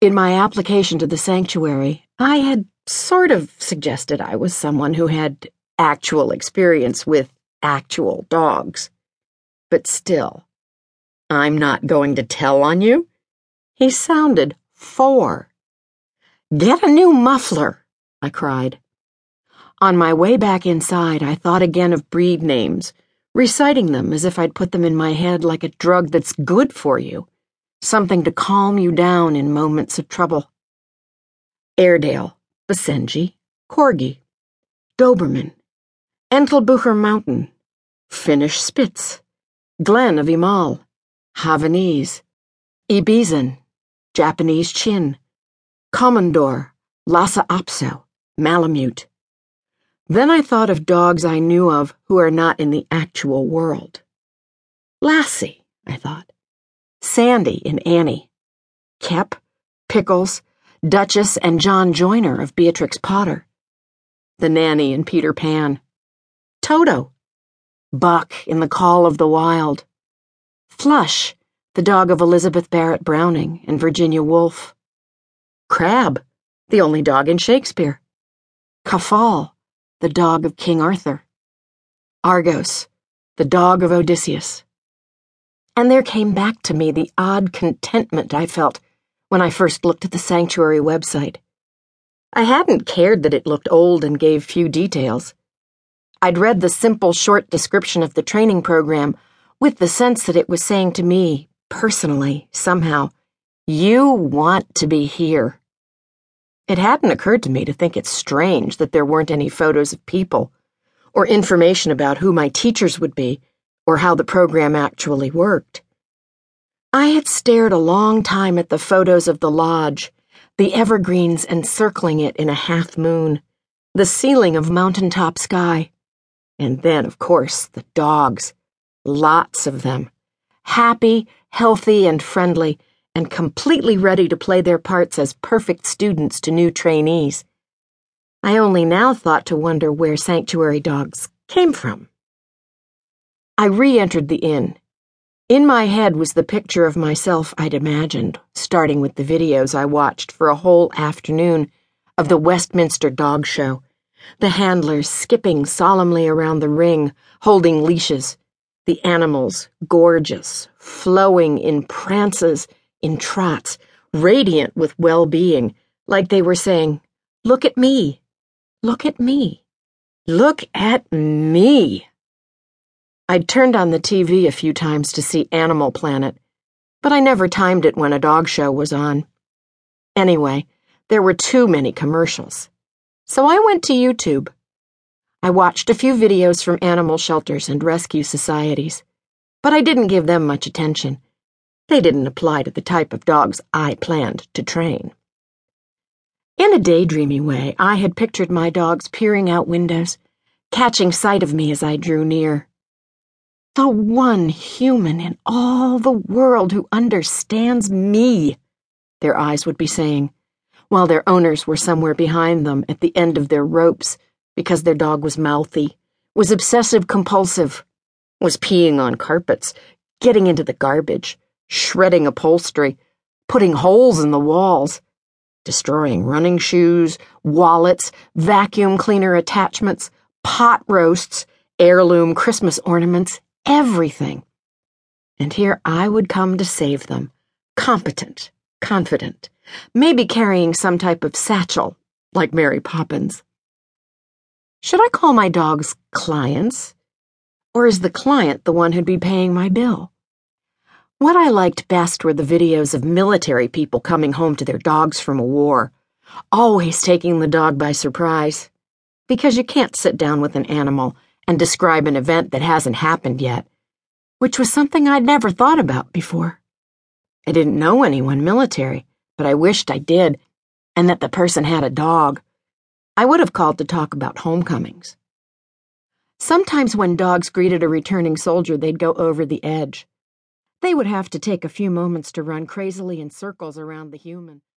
In my application to the sanctuary, I had sort of suggested I was someone who had actual experience with actual dogs. But still, I'm not going to tell on you? He sounded four. Get a new muffler, I cried. On my way back inside, I thought again of breed names, reciting them as if I'd put them in my head like a drug that's good for you, something to calm you down in moments of trouble. Airedale, Basenji, Corgi, Doberman, Entlebucher Mountain, Finnish Spitz, Glen of Imaal, Havanese, Ibizan, Japanese Chin, Komondor, Lhasa Apso, Malamute. Then I thought of dogs I knew of who are not in the actual world. Lassie, I thought. Sandy in Annie. Kep, Pickles, Duchess, and John Joiner of Beatrix Potter. The nanny in Peter Pan. Toto. Buck in The Call of the Wild. Flush, the dog of Elizabeth Barrett Browning and Virginia Woolf. Crab, the only dog in Shakespeare. Cafal the dog of King Arthur. Argos, the dog of Odysseus. And there came back to me the odd contentment I felt when I first looked at the sanctuary website. I hadn't cared that it looked old and gave few details. I'd read the simple, short description of the training program with the sense that it was saying to me, personally, somehow, you want to be here. It hadn't occurred to me to think it strange that there weren't any photos of people, or information about who my teachers would be, or how the program actually worked. I had stared a long time at the photos of the lodge, the evergreens encircling it in a half moon, the ceiling of mountaintop sky, and then, of course, the dogs. Lots of them. Happy, healthy, and friendly and completely ready to play their parts as perfect students to new trainees. I only now thought to wonder where sanctuary dogs came from. I re entered the inn. In my head was the picture of myself I'd imagined, starting with the videos I watched for a whole afternoon of the Westminster Dog Show, the handlers skipping solemnly around the ring, holding leashes, the animals gorgeous, flowing in prances in trots, radiant with well being, like they were saying, Look at me. Look at me. Look at me. I'd turned on the TV a few times to see Animal Planet, but I never timed it when a dog show was on. Anyway, there were too many commercials. So I went to YouTube. I watched a few videos from animal shelters and rescue societies, but I didn't give them much attention. They didn't apply to the type of dogs I planned to train. In a daydreamy way, I had pictured my dogs peering out windows, catching sight of me as I drew near. The one human in all the world who understands me, their eyes would be saying, while their owners were somewhere behind them at the end of their ropes because their dog was mouthy, was obsessive compulsive, was peeing on carpets, getting into the garbage shredding upholstery, putting holes in the walls, destroying running shoes, wallets, vacuum cleaner attachments, pot roasts, heirloom Christmas ornaments, everything. And here I would come to save them, competent, confident, maybe carrying some type of satchel, like Mary Poppins. Should I call my dogs clients? Or is the client the one who'd be paying my bill? What I liked best were the videos of military people coming home to their dogs from a war, always taking the dog by surprise. Because you can't sit down with an animal and describe an event that hasn't happened yet, which was something I'd never thought about before. I didn't know anyone military, but I wished I did, and that the person had a dog. I would have called to talk about homecomings. Sometimes when dogs greeted a returning soldier, they'd go over the edge. They would have to take a few moments to run crazily in circles around the human.